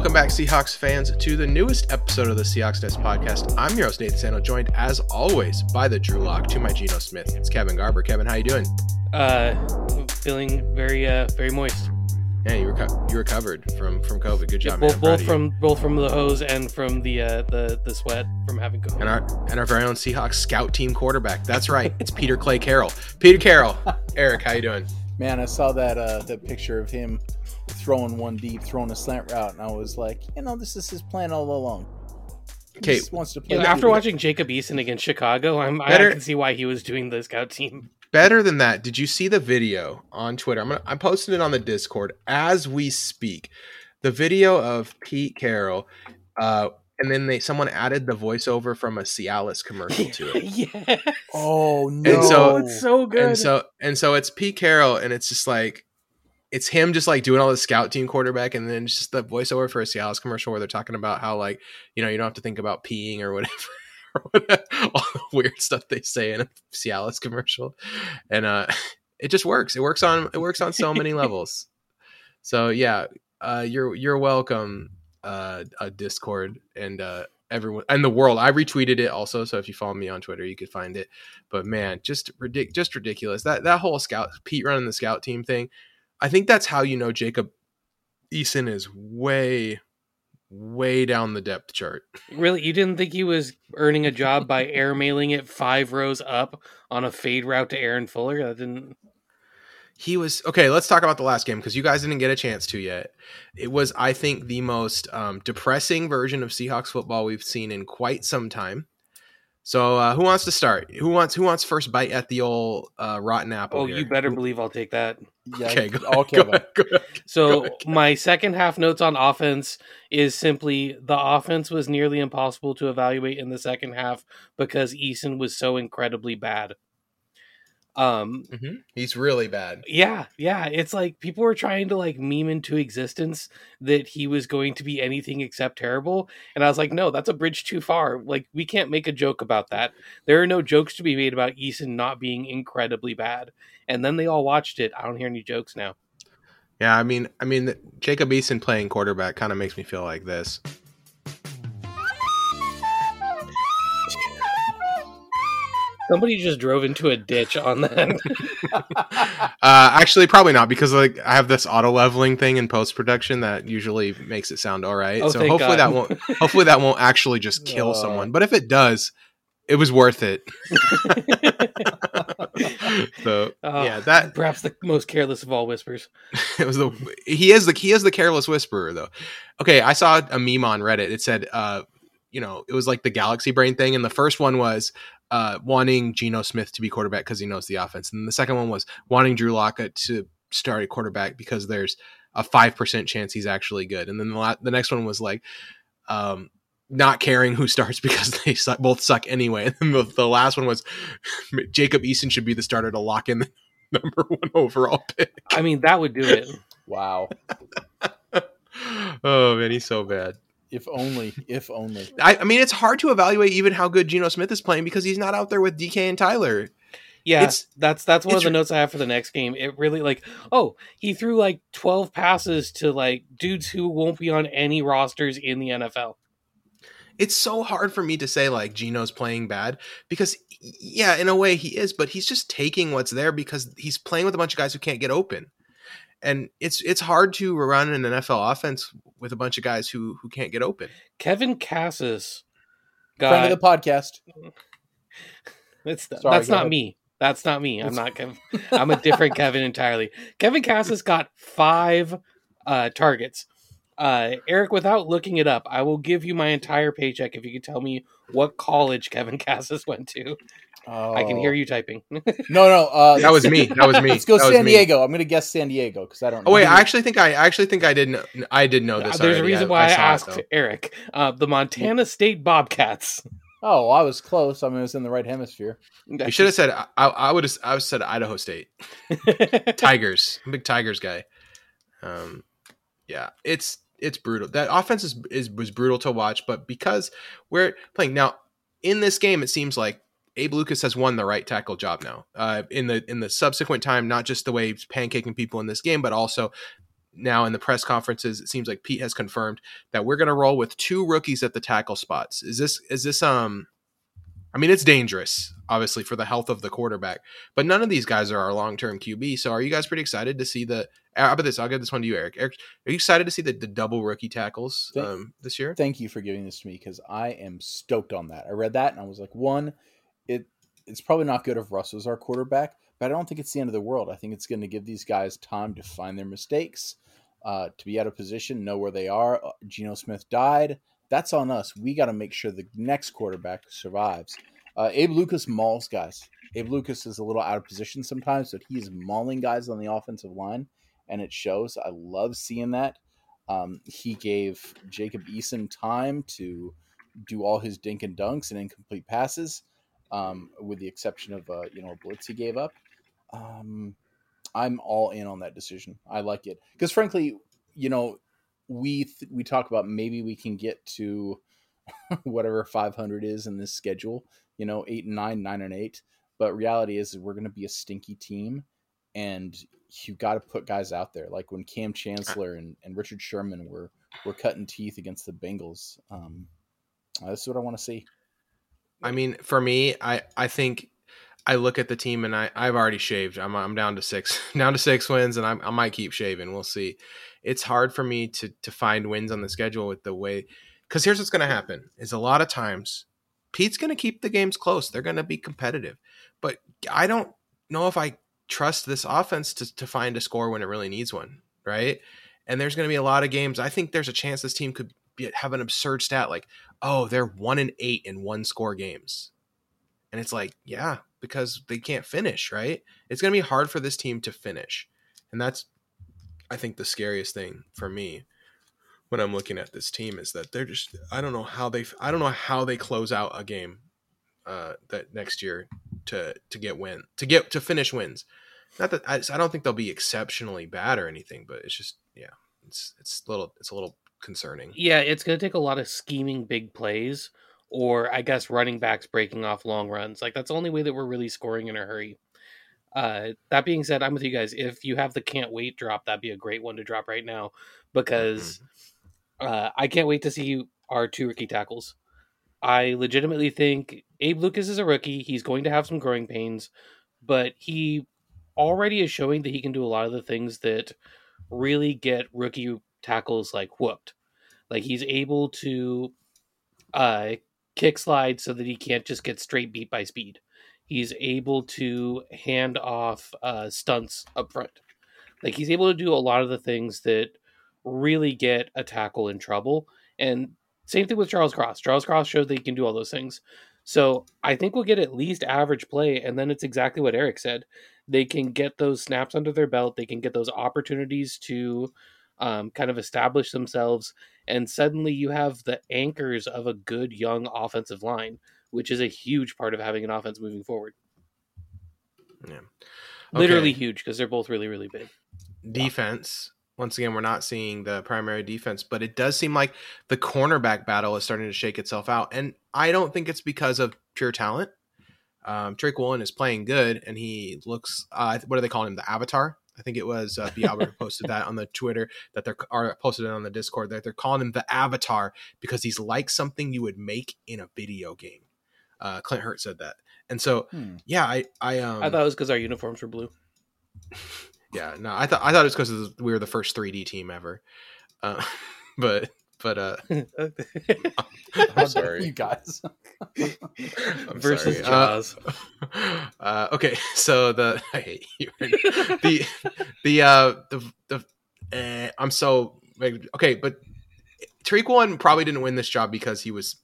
Welcome back, Seahawks fans, to the newest episode of the Seahawks Nest podcast. I'm your host, Nathan Sano, joined as always by the Drew Lock to my Geno Smith. It's Kevin Garber. Kevin, how you doing? Uh, feeling very, uh, very moist. Yeah, you, reco- you recovered from from COVID. Good job, Yeah, man. both, both from both from the hose and from the uh, the the sweat from having COVID. and our and our very own Seahawks scout team quarterback. That's right, it's Peter Clay Carroll. Peter Carroll, Eric, how you doing? Man, I saw that uh that picture of him throwing one deep, throwing a slant route, and I was like, you know, this is his plan all along. He Okay, just wants to play. You know, after game. watching Jacob Eason against Chicago, I'm, I can see why he was doing the scout team. better than that, did you see the video on Twitter? I'm gonna, I'm posting it on the Discord as we speak. The video of Pete Carroll, uh, and then they someone added the voiceover from a Cialis commercial to it. yes. Oh no! And so- it's so good. And so and so it's Pete Carroll, and it's just like it's him just like doing all the scout team quarterback, and then just the voiceover for a Cialis commercial where they're talking about how like you know you don't have to think about peeing or whatever. or whatever, all the weird stuff they say in a Cialis commercial, and uh, it just works. It works on it works on so many levels. So yeah, uh, you're you're welcome, uh, uh, Discord and uh, everyone and the world. I retweeted it also, so if you follow me on Twitter, you could find it. But man, just ridic- just ridiculous. That that whole scout Pete running the scout team thing. I think that's how you know Jacob Eason is way way down the depth chart. really, you didn't think he was earning a job by airmailing it five rows up on a fade route to Aaron Fuller? That didn't. He was okay. Let's talk about the last game because you guys didn't get a chance to yet. It was, I think, the most um, depressing version of Seahawks football we've seen in quite some time. So, uh, who wants to start? Who wants who wants first bite at the old uh, rotten apple? Oh, here? you better believe I'll take that. yeah, Okay, go, all go, Kevin. go, So ahead. my second half notes on offense is simply the offense was nearly impossible to evaluate in the second half because Eason was so incredibly bad. Um Mhm. He's really bad. yeah, yeah, it's like people were trying to like meme into existence that he was going to be anything except terrible and I was like, "No, that's a bridge too far. Like we can't make a joke about that. There are no jokes to be made about Eason not being incredibly bad." And then they all watched it. I don't hear any jokes now. Yeah, I mean, I mean, Jacob Eason playing quarterback kind of makes me feel like this. Somebody just drove into a ditch on that. Uh, actually, probably not because like I have this auto leveling thing in post production that usually makes it sound all right. Oh, so hopefully God. that won't hopefully that won't actually just kill Uh. someone. But if it does, it was worth it. so Oh, yeah, that perhaps the most careless of all whispers. it was the he is the he is the careless whisperer though. Okay, I saw a meme on Reddit. It said, uh, you know, it was like the galaxy brain thing, and the first one was uh, wanting Geno Smith to be quarterback because he knows the offense, and the second one was wanting Drew Lockett to start a quarterback because there's a five percent chance he's actually good, and then the la- the next one was like, um. Not caring who starts because they suck, both suck anyway. And then the, the last one was Jacob Eason should be the starter to lock in the number one overall pick. I mean, that would do it. wow. oh man, he's so bad. If only. If only. I, I mean, it's hard to evaluate even how good Geno Smith is playing because he's not out there with DK and Tyler. Yeah, It's- that's that's one of the notes I have for the next game. It really like, oh, he threw like twelve passes to like dudes who won't be on any rosters in the NFL. It's so hard for me to say like Geno's playing bad because yeah, in a way he is, but he's just taking what's there because he's playing with a bunch of guys who can't get open. And it's it's hard to run an NFL offense with a bunch of guys who who can't get open. Kevin Kassis Friend of the podcast. That's Sorry, that's not ahead. me. That's not me. I'm not Kevin. I'm a different Kevin entirely. Kevin Kassis got five uh, targets. Uh, Eric, without looking it up, I will give you my entire paycheck if you can tell me what college Kevin Kassis went to. Oh. I can hear you typing. No, no. Uh, That was me. That was me. Let's go That was San me. Diego. I'm gonna guess San Diego because I don't. Know. Oh wait. I actually think I, I actually think I didn't. I did know this. Uh, There's a reason why I, saw it, asked though. Eric. Uh, the Montana State Bobcats. Oh, I was close. I mean, it was in the right hemisphere. You should have said I, I would have I would have said Idaho State Tigers. I'm a big Tigers guy. Um, yeah, it's it's brutal. That offense is, is was brutal to watch, but because we're playing now in this game, it seems like Abe Lucas has won the right tackle job now. Uh, in the in the subsequent time, not just the way he's pancaking people in this game, but also now in the press conferences, it seems like Pete has confirmed that we're going to roll with two rookies at the tackle spots. Is this is this um? I mean, it's dangerous, obviously, for the health of the quarterback. But none of these guys are our long term QB. So, are you guys pretty excited to see the? How about this? I'll give this one to you, Eric. Eric, are you excited to see the, the double rookie tackles Thank- um, this year? Thank you for giving this to me because I am stoked on that. I read that and I was like, one, it it's probably not good if Russ is our quarterback, but I don't think it's the end of the world. I think it's going to give these guys time to find their mistakes, uh, to be out of position, know where they are. Uh, Geno Smith died. That's on us. We got to make sure the next quarterback survives. Uh, Abe Lucas mauls guys. Abe Lucas is a little out of position sometimes, but he's mauling guys on the offensive line, and it shows. I love seeing that. Um, he gave Jacob Eason time to do all his dink and dunks and incomplete passes, um, with the exception of uh, you know a blitz he gave up. Um, I'm all in on that decision. I like it because frankly, you know, we th- we talk about maybe we can get to whatever 500 is in this schedule. You know, eight and nine, nine and eight. But reality is, we're going to be a stinky team, and you got to put guys out there. Like when Kam Chancellor and, and Richard Sherman were were cutting teeth against the Bengals. Um, this is what I want to see. I mean, for me, I I think I look at the team and I I've already shaved. I'm I'm down to six down to six wins, and I I might keep shaving. We'll see. It's hard for me to to find wins on the schedule with the way because here's what's going to happen: is a lot of times Pete's going to keep the games close. They're going to be competitive, but I don't know if I trust this offense to to find a score when it really needs one, right? And there's going to be a lot of games. I think there's a chance this team could be, have an absurd stat like, oh, they're one and eight in one score games. And it's like, yeah, because they can't finish, right? It's going to be hard for this team to finish. And that's, I think, the scariest thing for me when I'm looking at this team is that they're just, I don't know how they, I don't know how they close out a game uh, that next year to, to get win, to get, to finish wins. Not that I, I don't think they'll be exceptionally bad or anything, but it's just, yeah, it's, it's a little, it's a little concerning. Yeah, it's going to take a lot of scheming big plays, or I guess running backs breaking off long runs. Like that's the only way that we're really scoring in a hurry. Uh, that being said, I'm with you guys. If you have the can't wait drop, that'd be a great one to drop right now because uh, I can't wait to see our two rookie tackles. I legitimately think Abe Lucas is a rookie. He's going to have some growing pains, but he already is showing that he can do a lot of the things that really get rookie tackles like whooped. Like he's able to uh kick slide so that he can't just get straight beat by speed. He's able to hand off uh stunts up front. Like he's able to do a lot of the things that really get a tackle in trouble. And same thing with Charles Cross. Charles Cross showed that he can do all those things. So I think we'll get at least average play, and then it's exactly what Eric said. They can get those snaps under their belt. They can get those opportunities to um, kind of establish themselves, and suddenly you have the anchors of a good young offensive line, which is a huge part of having an offense moving forward. Yeah. Literally huge because they're both really, really big. defense. Once again, we're not seeing the primary defense, but it does seem like the cornerback battle is starting to shake itself out. And I don't think it's because of pure talent. Um, Drake Woolen is playing good, and he looks. Uh, what do they call him? The Avatar. I think it was uh, posted that on the Twitter that they're or posted it on the Discord that they're calling him the Avatar because he's like something you would make in a video game. Uh, Clint Hurtt said that, and so Hmm. yeah, I I um I thought it was because our uniforms were blue. yeah, no, I thought I thought it was because we were the first 3D team ever, uh, but but uh, I'm sorry, you guys. I'm Versus sorry. Uh, Jaws. uh, okay, so the I hate you. the the uh the the eh, I'm so okay, but Tariq Woolen probably didn't win this job because he was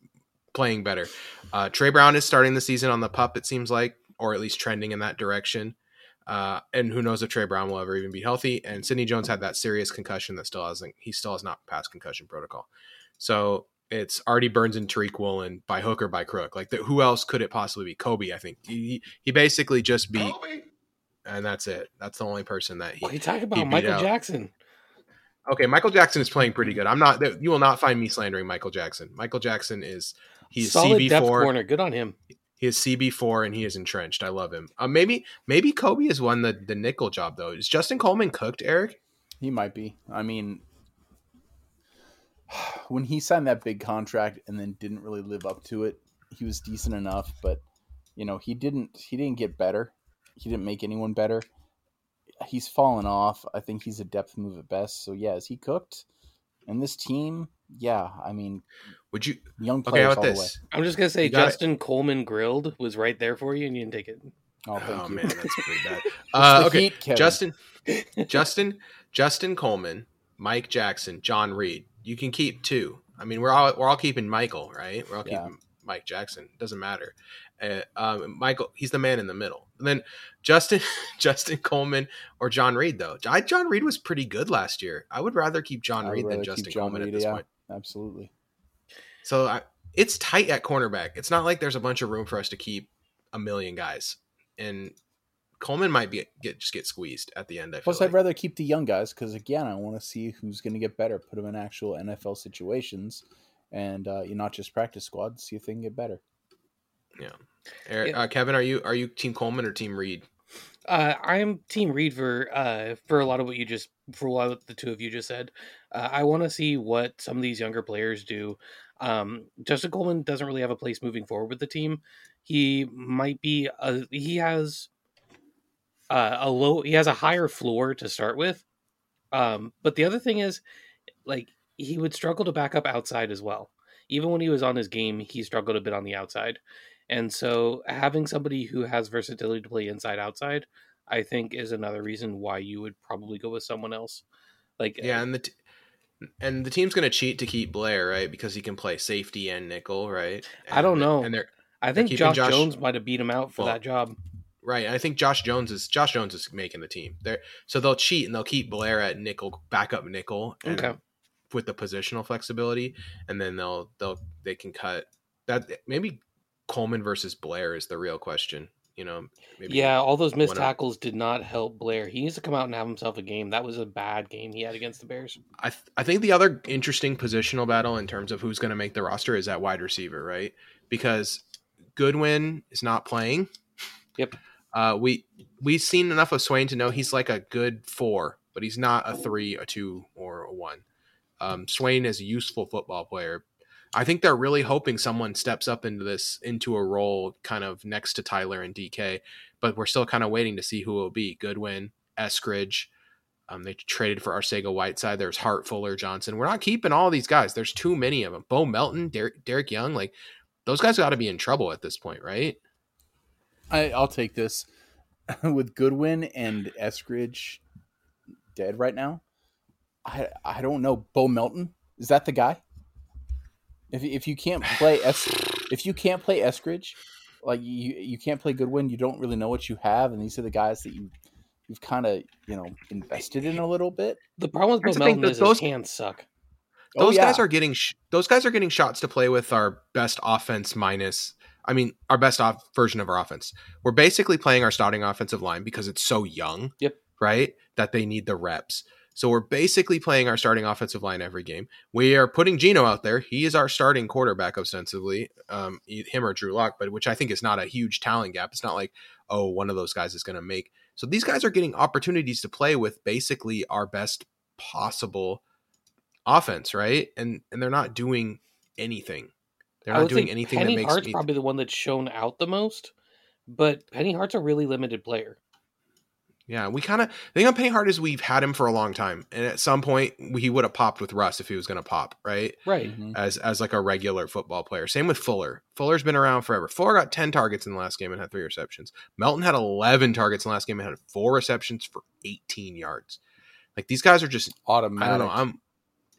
playing better. Uh, Tre Brown is starting the season on the pup, it seems like, or at least trending in that direction. Uh, and who knows if Tre Brown will ever even be healthy? And Sidney Jones had that serious concussion that still hasn't. He still has not passed concussion protocol. So it's Artie Burns and Tariq Woolen by hook or by crook. Like the, who else could it possibly be? Coby, I think. He, he basically just beat, and that's it. That's the only person that he. What are you talking about? Michael out. Jackson. Okay, Michael Jackson is playing pretty good. I'm not. You will not find me slandering Michael Jackson. Michael Jackson is he's Solid CB depth four. corner. Good on him. He is CB four and he is entrenched. I love him. Uh, maybe maybe Coby has won the the nickel job though. Is Justin Coleman cooked, Eric? He might be. I mean, when he signed that big contract and then didn't really live up to it, he was decent enough, but you know, he didn't he didn't get better. He didn't make anyone better. He's fallen off. I think he's a depth move at best. So yeah, is he cooked? And this team, yeah, I mean, Would you? young Okay, how about all the way. this? I'm just gonna say You got it. Justin Coleman grilled was right there for you, and you didn't take it. Oh, thank Oh you. man, that's pretty bad. It's Uh, okay, Heat, Justin, Justin, Justin Coleman, Mike Jackson, John Reid. You can keep two. I mean, we're all we're all keeping Michael, right? We're all Yeah. keeping Mike Jackson. Doesn't matter. Uh, um, Michael, he's the man in the middle. And then Justin, Justin Coleman or John Reid though. I, John Reid was pretty good last year. I would rather keep John Reid than rather keep Justin John Coleman Reid, at this yeah. point. Absolutely. So I, it's tight at cornerback. It's not like there's a bunch of room for us to keep a million guys, and Coleman might be get just get squeezed at the end. I Plus, like. I'd rather keep the young guys because again, I want to see who's going to get better. Put them in actual NFL situations, and uh, you not just practice squad. See if they can get better. Eric- Yeah. uh, Kevin, are you are you Team Coleman or Team Reid? Uh, I am Team Reid for uh for a lot of what you just for what the two of you just said. Uh, I want to see what some of these younger players do. Um, Justin Coleman doesn't really have a place moving forward with the team. He might be a, he has uh, a low he has a higher floor to start with. Um, but the other thing is, like he would struggle to back up outside as well. Even when he was on his game, he struggled a bit on the outside. And so having somebody who has versatility to play inside outside, I think is another reason why you would probably go with someone else. Like Yeah, and the t- and the team's gonna cheat to keep Blair right because he can play safety and nickel, right? I don't know. And they're I think keeping Josh, Josh- Jones might have beat him out for Well, that job. right. I think Josh Jones is Josh Jones is making the team. They're so they'll cheat and they'll keep Blair at nickel, backup nickel, and Okay. with the positional flexibility, and then they'll they'll they can cut that maybe Coleman versus Blair is the real question. You know, maybe Yeah, all those missed tackles did not help Blair. He needs to come out and have himself a game. That was a bad game he had against the Bears. I th- I think the other interesting positional battle in terms of who's going to make the roster is at wide receiver, right? Because Goodwin is not playing. Yep. Uh, we we've seen enough of Swain to know he's like a good four, but he's not a three, a two, or a one. Um, Swain is a useful football player. I think they're really hoping someone steps up into this into a role kind of next to Tyler and DK, but we're still kind of waiting to see who will be. Goodwin, Eskridge. Um, they traded for Arcega Whiteside. There's Hart, Fuller, Johnson. We're not keeping all these guys. There's too many of them. Bo Melton, Dareke, Dareke Young, like those guys got to be in trouble at this point, right? I, I'll take this with Goodwin and Eskridge dead right now. I I don't know. Bo Melton is that the guy? If if you can't play Es, if you can't play Eskridge, like you you can't play Goodwin, you don't really know what you have, and these are the guys that you you've kind of you know invested in a little bit. The problem with Here's Bo the thing, Melton that is those- his hands suck. Oh, Those yeah. guys are getting sh- those guys are getting shots to play with our best offense minus. I mean, our best off version of our offense. We're basically playing our starting offensive line because it's so young. Yep. Right. That they need the reps. So we're basically playing our starting offensive line every game. We are putting Geno out there. He is our starting quarterback ostensibly, um, him or Drew Lock, but which I think is not a huge talent gap. It's not like oh one of those guys is going to make. So these guys are getting opportunities to play with basically our best possible offense, right? And and they're not doing anything. They're not doing anything Penny that makes Hart's me. probably the one that's shown out the most, but Penny Hart's a really limited player. Yeah, we kind of the thing on Penny Hart is we've had him for a long time, and at some point he would have popped with Russ if he was going to pop, right? Right. Mhm. As as like a regular football player. Same with Fuller. Fuller's been around forever. Fuller got ten targets in the last game and had three receptions. Melton had eleven targets in the last game and had four receptions for eighteen yards. Like these guys are just Automatic. I don't know. I'm.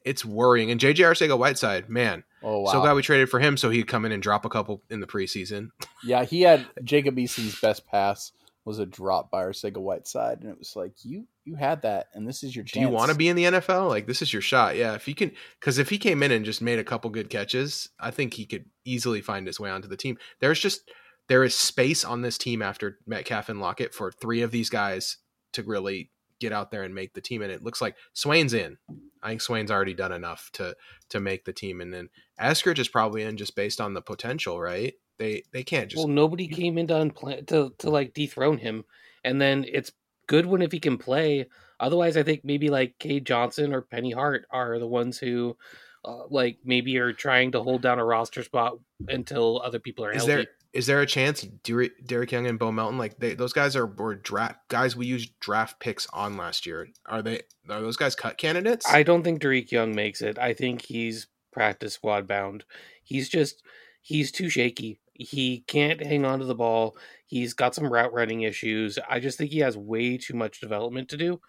It's worrying. And JJ Arcega Whiteside, man, oh wow. so glad we traded for him so he'd come in and drop a couple in the preseason. Yeah, he had Jacob Eason's best pass was a drop by Arcega Whiteside, and it was like you you had that, and this is your chance. Do you want to be in the NFL? Like this is your shot. Yeah, if you can, because if he came in and just made a couple good catches, I think he could easily find his way onto the team. There's just there is space on this team after Metcalf and Lockett for three of these guys to really get out there and make the team. And it looks like Swain's in. I think Swain's already done enough to to make the team. And then Eskridge is probably in just based on the potential, right? They they can't just well, nobody came in to, to to like dethrone him, and then it's Goodwin if he can play. Otherwise, I think maybe like Cade Johnson or Penny Hart are the ones who, uh, like, maybe are trying to hold down a roster spot until other people are Is healthy. there is there a chance Der- Dareke Young and Bo Melton like they, those guys are were draft guys we used draft picks on last year? Are they are those guys cut candidates? I don't think Dareke Young makes it. I think he's practice squad bound. He's just he's too shaky. He can't hang on to the ball. He's got some route running issues. I just think he has way too much development to do.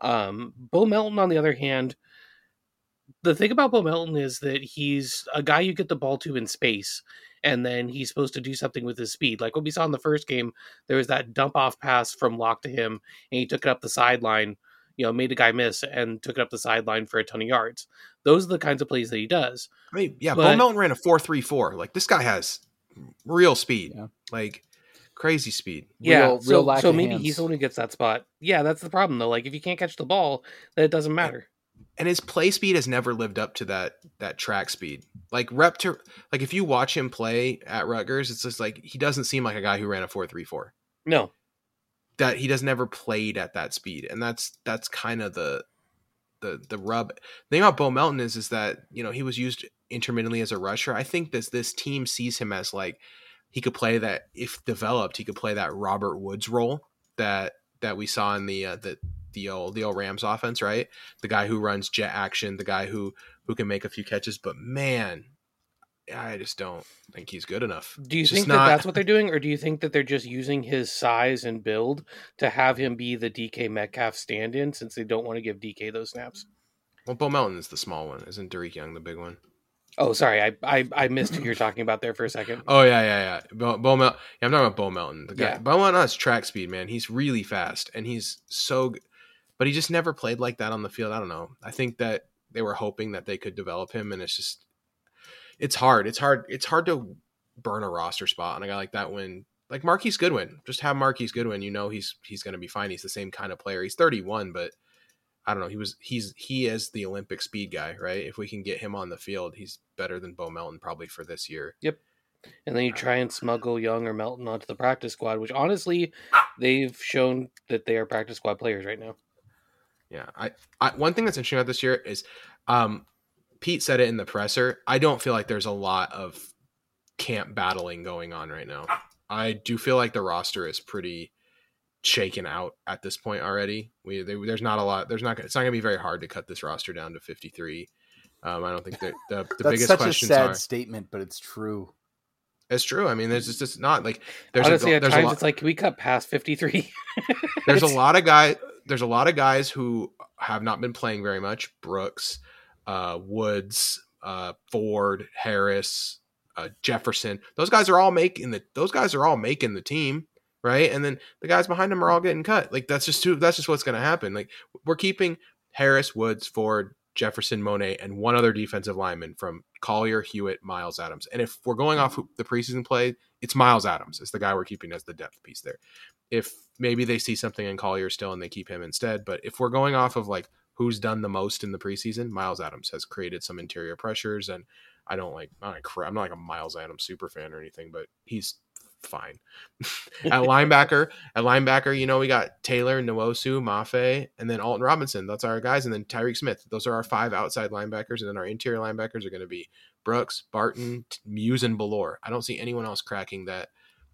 Um, Bo Melton, on the other hand, the thing about Bo Melton is that he's a guy you get the ball to in space, and then he's supposed to do something with his speed. Like what we saw in the first game, there was that dump off pass from Lock to him, and he took it up the sideline you know, made a guy miss and took it up the sideline for a ton of yards. Those are the kinds of plays that he does. I mean, yeah, But- Bo Melton ran a four three four. Like this guy has real speed, Yeah. like crazy speed. Yeah, Real- so, real lack so of maybe hands. he's the one who gets that spot. Yeah, that's the problem though. Like if you can't catch the ball, then it doesn't matter. and his play speed has never lived up to that that track speed. Like rep to like if you watch him play at Rutgers, it's just like he doesn't seem like a guy who ran a four three four. No, That he does never played at that speed, and that's that's kind of the the the rub. The thing about Bo Melton is is that you know he was used intermittently as a rusher. I think this this team sees him as like he could play that if developed, he could play that Robert Woods role that that we saw in the uh, the the old the old Rams offense, right? The guy who runs jet action, the guy who who can make a few catches. But man, I just don't think he's good enough. do you think just that not- that's what they're doing, or do you think that they're just using his size and build to have him be the DK Metcalf stand-in since they don't want to give DK those snaps? Well, Bo Melton is the small one, isn't Dareke Young the big one? Oh, sorry, I I, I missed who you're talking about there for a second. Oh yeah, yeah, yeah. Bo, Bo Mel- yeah, I'm talking about Bo Melton. The guy. Yeah. Bo Melton has track speed, man. He's really fast, and he's so. g- But he just never played like that on the field. I don't know. I think that they were hoping that they could develop him, and it's just, it's hard. It's hard. It's hard to burn a roster spot on a guy like that when, like Marquise Goodwin. Just have Marquise Goodwin. You know he's he's going to be fine. He's the same kind of player. He's 31, but I don't know. He was he's he is the Olympic speed guy, right? If we can get him on the field, he's better than Bo Melton probably for this year. Yep. And then you try and smuggle Young or Melton onto the practice squad, which honestly, they've shown that they are practice squad players right now. Yeah, I, I one thing that's interesting about this year is, um, Pete said it in the presser. I don't feel like there's a lot of camp battling going on right now. I do feel like the roster is pretty shaken out at this point already. We they, there's not a lot. There's not. It's not going to be very hard to cut this roster down to 53. Um, I don't think that the the That's biggest such a sad are. statement, but it's true. It's true. I mean, there's just it's not like there's honestly, a, at there's a times lot, it's like, can we cut past fifty three? there's a lot of guys there's a lot of guys who have not been playing very much brooks uh woods uh ford harris uh jefferson those guys are all making the those guys are all making the team right? And then the guys behind them are all getting cut. Like that's just too that's just what's going to happen. Like we're keeping harris woods ford jefferson mone and one other defensive lineman from collier hewitt myles adams. And if we're going off mm-hmm. the preseason play it's myles adams is the guy we're keeping as the depth piece there. If maybe they see something in Collier still and they keep him instead. But if we're going off of like who's done the most in the preseason, Myles Adams has created some interior pressures, and I don't like I'm not, a, I'm not like a Myles Adams super fan or anything, but he's fine. at linebacker, at linebacker, you know we got Taylor, Nwosu, Mafe, and then Alton Robinson. That's our guys, and then Tyreke Smith. Those are our five outside linebackers, and then our interior linebackers are going to be Brooks, Barton, Muse, and Bellore. I don't see anyone else cracking that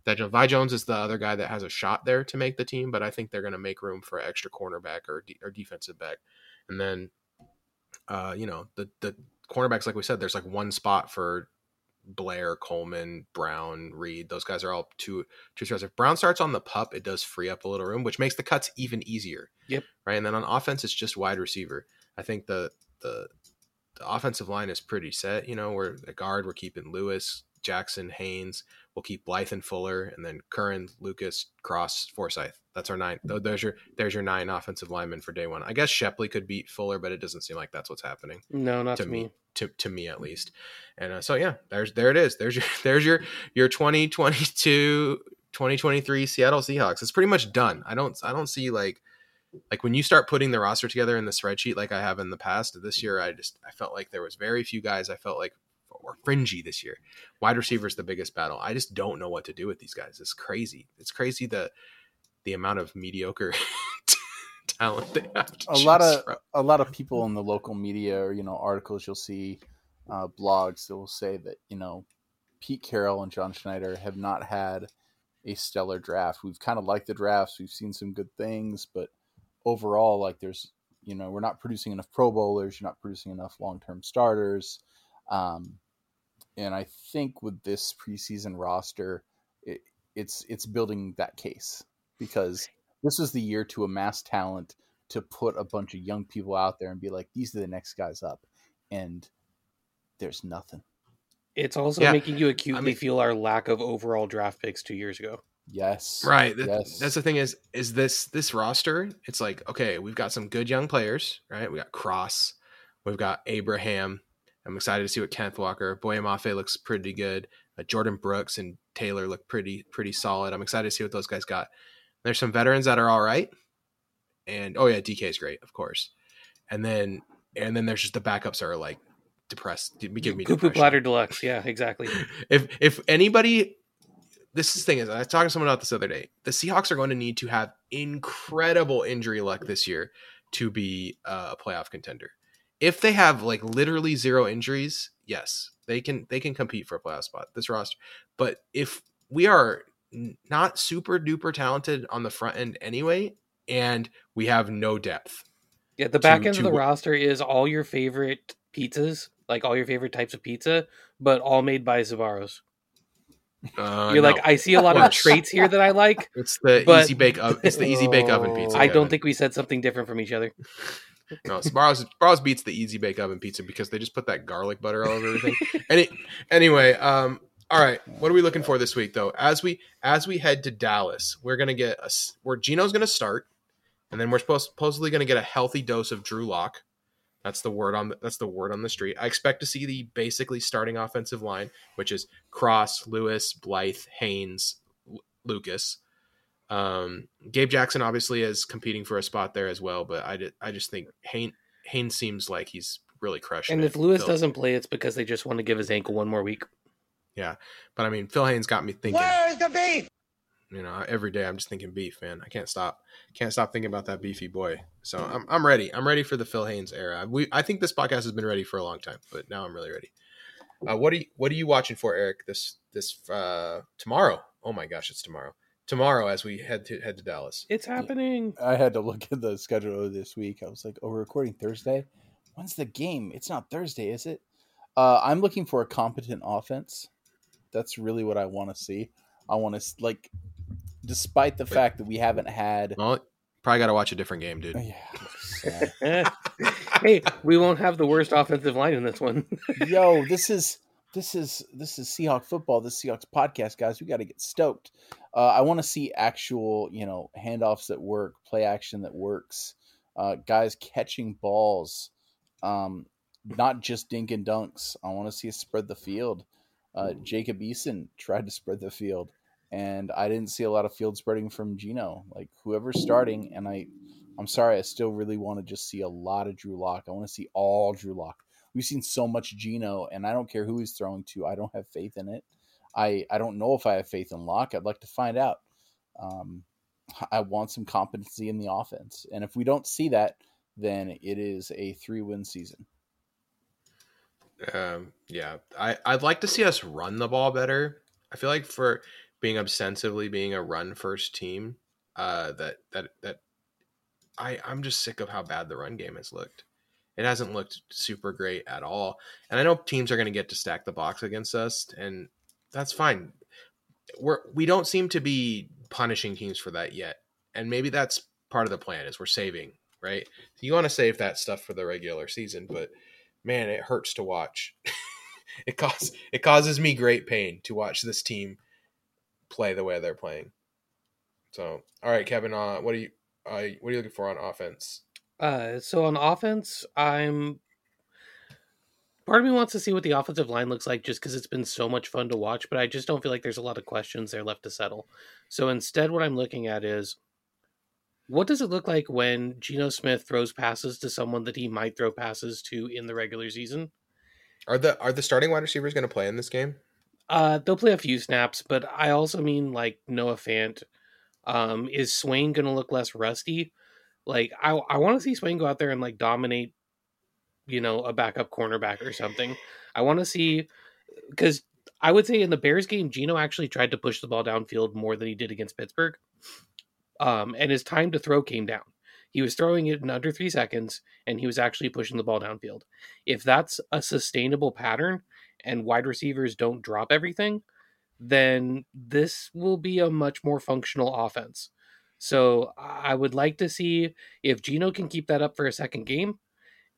that. Vi Jones is the other guy that has a shot there to make the team, but I think they're going to make room for extra cornerback or de- or defensive back, and then, uh, you know, the the cornerbacks, like we said, there's like one spot for Blair, Coleman, Brown, Reid. Those guys are all two two stars. If Brown starts on the pup, it does free up a little room, which makes the cuts even easier. Yep. Right, and then on offense, it's just wide receiver. I think the the the offensive line is pretty set. You know, we're at guard, we're keeping Lewis, Jackson, Haynes. We'll keep Blythe and Fuller, and then Curhan, Lucas, Cross, Forsythe. That's our nine. There's your there's your nine offensive linemen for day one. I guess Shepley could beat Fuller, but it doesn't seem like that's what's happening No, not to me. me. To, to me at least, and uh, so yeah, there's there it is. There's your there's your your 2022 2023 Seattle Seahawks. It's pretty much done. I don't I don't see like like when you start putting the roster together in the spreadsheet like I have in the past. This year, I just I felt like there was very few guys. I felt like were fringy this year. Wide receiver is the biggest battle. I just don't know what to do with these guys. It's crazy. It's crazy the the amount of mediocre talent they have. to a lot of from. a lot of people in the local media or you know articles you'll see uh, blogs that will say that you know Pete Carroll and John Schneider have not had a stellar draft. We've kind of liked the drafts. We've seen some good things, but overall, like there's you know we're not producing enough Pro Bowlers. You're not producing enough long term starters. Um, and I think with this preseason roster, it, it's it's building that case because this was the year to amass talent to put a bunch of young people out there and be like, these are the next guys up, and there's nothing. It's also Yeah. making you acutely mean- feel our lack of overall draft picks two years ago. Yes, Right. That, Yes. That's the thing is is this this roster, it's like, okay, we've got some good young players, right? We got Cross, we've got Abraham. I'm excited to see what Kenneth Walker, Boye Mafe looks pretty good. Uh, Jordan Brooks and Taylor look pretty pretty solid. I'm excited to see what those guys got. There's some veterans that are all right. And oh yeah, DK is great, of course. And then and then there's just the backups are like depressed. Give me Poo platter deluxe. Yeah, exactly. if if anybody this is the thing is I was talking to someone about this the other day. The Seahawks are going to need to have incredible injury luck this year to be uh, a playoff contender. If they have like literally zero injuries, yes, they can they can compete for a playoff spot. This roster, but if we are not super duper talented on the front end anyway, and we have no depth, Yeah, the back To- end to of the roster is all your favorite pizzas, like all your favorite types of pizza, but all made by Sbarro's. uh, You're like. I see a lot of traits here that I like. it's the easy bake oven. It's the easy bake oven pizza. I don't think we said something different from each other. No, Sbarro's Sbarro's beats the easy bake oven pizza because they just put that garlic butter all over everything. Any anyway, um, all right. What are we looking for this week though? As we as we head to Dallas, we're gonna get a where Geno's gonna start, and then we're supposed supposedly gonna get a healthy dose of Drew Lock. That's the word on the, that's the word on the street. I expect to see the basically starting offensive line, which is Cross, Lewis, Blythe, Haynes, L- Lucas. Um, Gabe Jackson obviously is competing for a spot there as well, but I, did, I just think Haynes, Haynes seems like he's really crushing. And it. if Lewis Phil- doesn't play, it's because they just want to give his ankle one more week. Yeah, but I mean, Phil Haynes got me thinking. Where's the beef? You know, every day I'm just thinking beef, man. I can't stop, can't stop thinking about that beefy boy. So I'm, I'm ready. I'm ready for the Phil Haynes era. We, I think this podcast has been ready for a long time, but now I'm really ready. Uh, what are you, what are you watching for, Eric? This, this uh, tomorrow? Oh my gosh, it's tomorrow. Tomorrow, as we head to head to Dallas. It's happening. I had to look at the schedule this week. I was like, "Oh, we're recording Thursday. When's the game? It's not Thursday, is it?" Uh, I'm looking for a competent offense. That's really what I want to see. I want to like, despite the fact that we haven't had. Well, probably got to watch a different game, dude. Yeah. Eh. hey, we won't have the worst offensive line in this one. yo, this is this is this is Seahawk football. This is Seahawks podcast, guys. We got to get stoked. Uh, I want to see actual, you know, handoffs that work, play action that works, uh, guys catching balls, um, not just dink and dunks. I want to see us spread the field. Uh, Jacob Eason tried to spread the field, and I didn't see a lot of field spreading from Geno. Like whoever's starting, and I, I'm sorry, I still really want to just see a lot of Drew Lock. I want to see all Drew Lock we've seen so much Geno, and I don't care who he's throwing to. I don't have faith in it. I I don't know if I have faith in Lock. I'd like to find out. Um, I want some competency in the offense, and if we don't see that, then it is a three win season. Um, yeah, I I'd like to see us run the ball better. I feel like for being ostensibly being a run first team, uh, that that that I I'm just sick of how bad the run game has looked. It hasn't looked super great at all, and I know teams are going to get to stack the box against us, and that's fine. We're we don't seem to be punishing teams for that yet, and maybe that's part of the plan is we're saving right. You want to save that stuff for the regular season, but man, it hurts to watch. it causes it causes me great pain to watch this team play the way they're playing. So, all right, Kevin, uh, what are you uh, what are you looking for on offense? Uh, so on offense, I'm. Part of me wants to see what the offensive line looks like just because it's been so much fun to watch, but I just don't feel like there's a lot of questions there left to settle. So instead, what I'm looking at is what does it look like when Geno Smith throws passes to someone that he might throw passes to in the regular season? Are the are the starting wide receivers going to play in this game? Uh, they'll play a few snaps, but I also mean like Noah Fant. Um, is Swain going to look less rusty? Like I I want to see Swain go out there and like dominate, you know, a backup cornerback or something. I want to see because I would say in the Bears game, Geno actually tried to push the ball downfield more than he did against Pittsburgh. Um, and his time to throw came down. He was throwing it in under three seconds, and he was actually pushing the ball downfield. If that's a sustainable pattern and wide receivers don't drop everything, then this will be a much more functional offense. So I would like to see if Geno can keep that up for a second game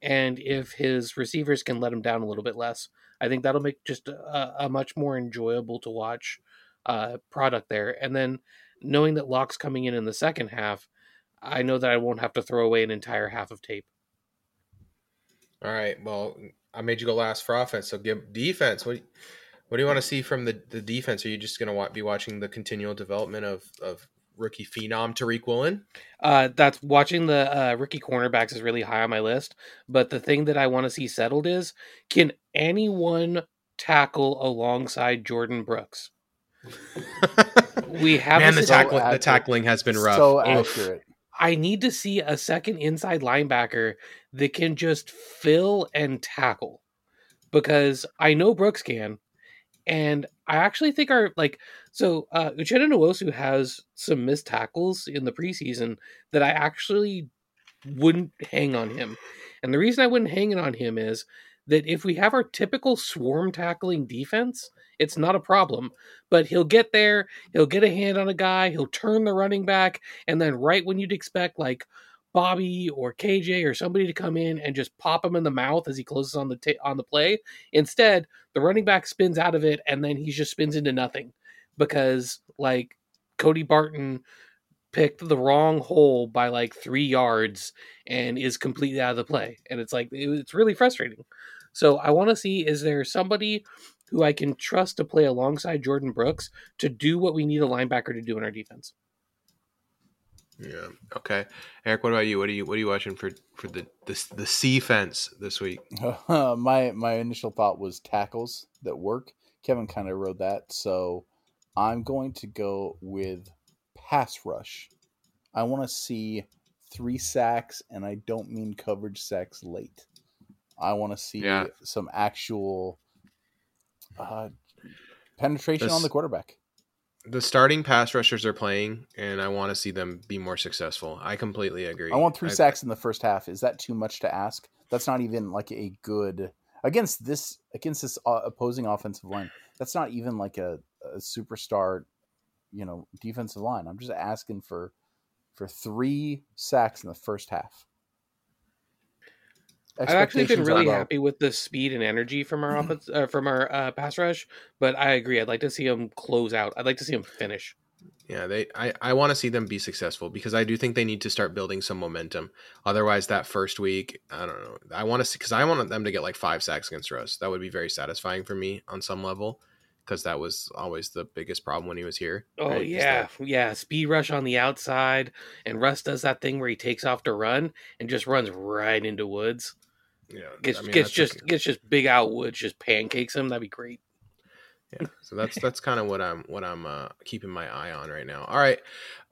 and if his receivers can let him down a little bit less. I think that'll make just a, a much more enjoyable to watch uh, product there. And then knowing that Lock's coming in in the second half, I know that I won't have to throw away an entire half of tape. All right. Well, I made you go last for offense, so give defense. What what do you want to see from the, the defense? Are you just going to be watching the continual development of, of rookie phenom Tariq Woolen? Uh, that's watching the uh, rookie cornerbacks is really high on my list. But the thing that I want to see settled is can anyone tackle alongside Jordan Brooks? we have Man, the, tackle, the tackling has been rough. So accurate. I need to see a second inside linebacker that can just fill and tackle because I know Brooks can, and I actually think our like so uh Uchenna Nwosu has some missed tackles in the preseason that I actually wouldn't hang on him. And the reason I wouldn't hang it on him is that if we have our typical swarm tackling defense, it's not a problem. But he'll get there, he'll get a hand on a guy, he'll turn the running back, and then right when you'd expect like Bobby or KJ or somebody to come in and just pop him in the mouth as he closes on the t- on the play. Instead, the running back spins out of it and then he just spins into nothing because like Cody Barton picked the wrong hole by like three yards and is completely out of the play. And it's like it's really frustrating. So I want to see is there somebody who I can trust to play alongside Jordan Brooks to do what we need a linebacker to do in our defense. Yeah. Okay. Eric, what about you? What are you what are you watching for for the the the C fence this week? My my initial thought was tackles that work. Kevin kind of wrote that, so I'm going to go with pass rush. I want to see three sacks, and I don't mean coverage sacks late. I want to see yeah. some actual uh, penetration this, on the quarterback the starting pass rushers are playing, and I want to see them be more successful. I completely agree. I want three I, sacks in the first half. Is that too much to ask? That's not even like a good against this against this uh, opposing offensive line. That's not even like a, a superstar, you know, defensive line. I'm just asking for for three sacks in the first half. I've actually been really happy with the speed and energy from our offense, uh, from our uh, pass rush. But I agree. I'd like to see them close out. I'd like to see them finish. Yeah, they. I, I want to see them be successful because I do think they need to start building some momentum. Otherwise, that first week, I don't know. I want to see because I want them to get like five sacks against Russ. That would be very satisfying for me on some level because that was always the biggest problem when he was here. Oh right? yeah, that... yeah. Speed rush on the outside, and Russ does that thing where he takes off to run and just runs right into Woods. Yeah, gets I mean, gets just gets just big out Woods, just pancakes him. That'd be great. Yeah, so that's that's kind of what I'm what I'm uh, keeping my eye on right now. All right,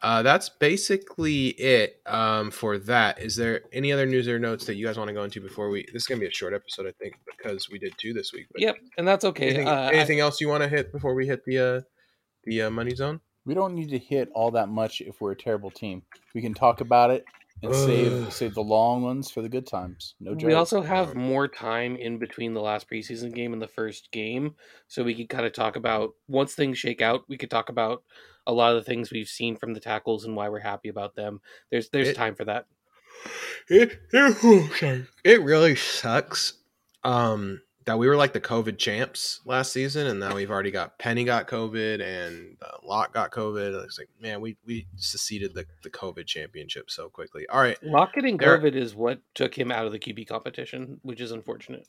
uh, that's basically it um, for that. Is there any other news or notes that you guys want to go into before we? This is gonna be a short episode, I think, because we did two this week. yep, and that's okay. Anything, uh, anything I, else you want to hit before we hit the uh, the uh, money zone? We don't need to hit all that much if we're a terrible team. We can talk about it and save save the long ones for the good times. No joke. We also have more time in between the last preseason game and the first game, so we could kind of talk about once things shake out. We could talk about a lot of the things we've seen from the tackles and why we're happy about them. There's there's it, time for that. It it, oh, it really sucks. Um, that we were like the COVID champs last season, and now we've already got Penny got COVID and uh, Lock got COVID. It's like, man, we we seceded the, the COVID championship so quickly. All right, Lock getting COVID is what took him out of the QB competition, which is unfortunate.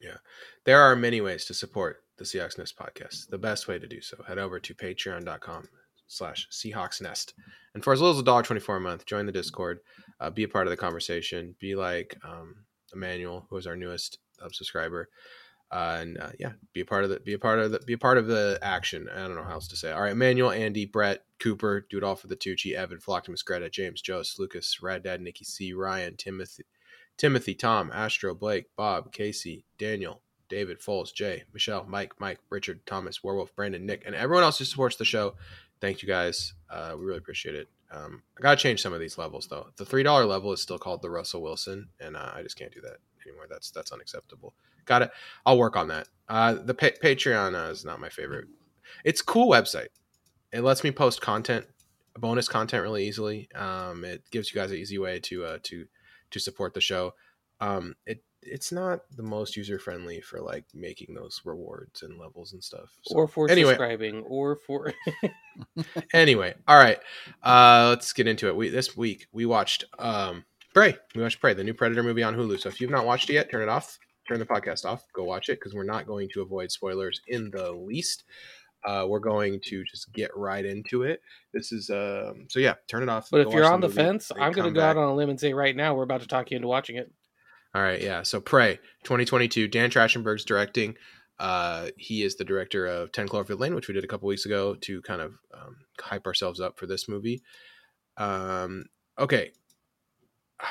Yeah, there are many ways to support the Seahawks Nest podcast. The best way to do so, head over to patreon.com slash Seahawks Nest. And for as little as a dollar twenty four a month, join the Discord, uh, be a part of the conversation, be like um, Emmanuel, who is our newest subscriber. Uh, and uh, yeah, be a part of the be a part of the be a part of the action. I don't know how else to say. All right, Emmanuel, Andy, Brett, Cooper, do it all for the Tucci, Evan, Flocktimus, Greta, James, Jost, Lucas, Rad Dad, Nikki C, Ryan, Timothy, Timothy, Tom, Astro, Blake, Bob, Casey, Daniel, David, Foles, Jay, Michelle, Mike, Mike, Richard, Thomas, Werewolf, Brandon, Nick, and everyone else who supports the show. Thank you guys. Uh, we really appreciate it. Um, I gotta change some of these levels though. The three dollar level is still called the Russell Wilson, and uh, I just can't do that anymore. That's that's unacceptable. Got it. I'll work on that. Uh, the pa- Patreon uh, is not my favorite. It's cool website. It lets me post content, bonus content, really easily. Um, it gives you guys an easy way to uh, to to support the show. Um, it it's not the most user friendly for like making those rewards and levels and stuff. So, or for anyway, subscribing, or for anyway, all right. Uh, let's get into it. We this week we watched um Prey. We watched Prey, the new Predator movie on Hulu. So if you've not watched it yet, turn it off. Turn the podcast off. Go watch it because we're not going to avoid spoilers in the least. Uh, we're going to just get right into it. This is um so yeah, turn it off. But if you're on the movie, fence, I'm going to come go out on a limb and say right now we're about to talk you into watching it. All right, yeah. So Prey, 2022. Dan Trachtenberg's directing. Uh, he is the director of 10 Cloverfield Lane, which we did a couple weeks ago to kind of um, hype ourselves up for this movie. Um, okay.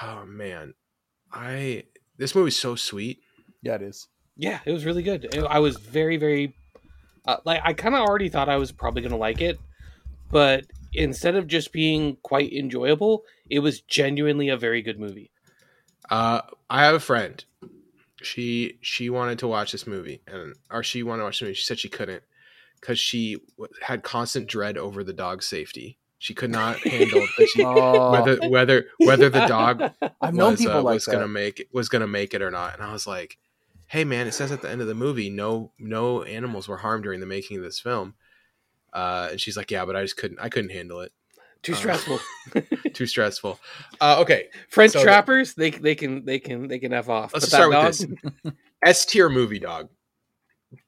Oh man, I this movie's so sweet. Yeah, it is. Yeah, it was really good. I was very, very uh, like I kind of already thought I was probably going to like it, but instead of just being quite enjoyable, it was genuinely a very good movie. Uh, I have a friend. She she wanted to watch this movie, and or she wanted to watch the movie. She said she couldn't because she w- had constant dread over the dog's safety. She could not handle she, Oh, whether whether whether the dog I've known was, people uh, like was that. gonna make it was gonna make it or not. And I was like, "Hey, man, it says at the end of the movie, no no animals were harmed during the making of this film." Uh, and she's like, "Yeah, but I just couldn't. I couldn't handle it. Too Uh, stressful. Too stressful." Uh, okay, French so the- trappers, they they can they can they can f off. Let's But start with this. S tier movie dog.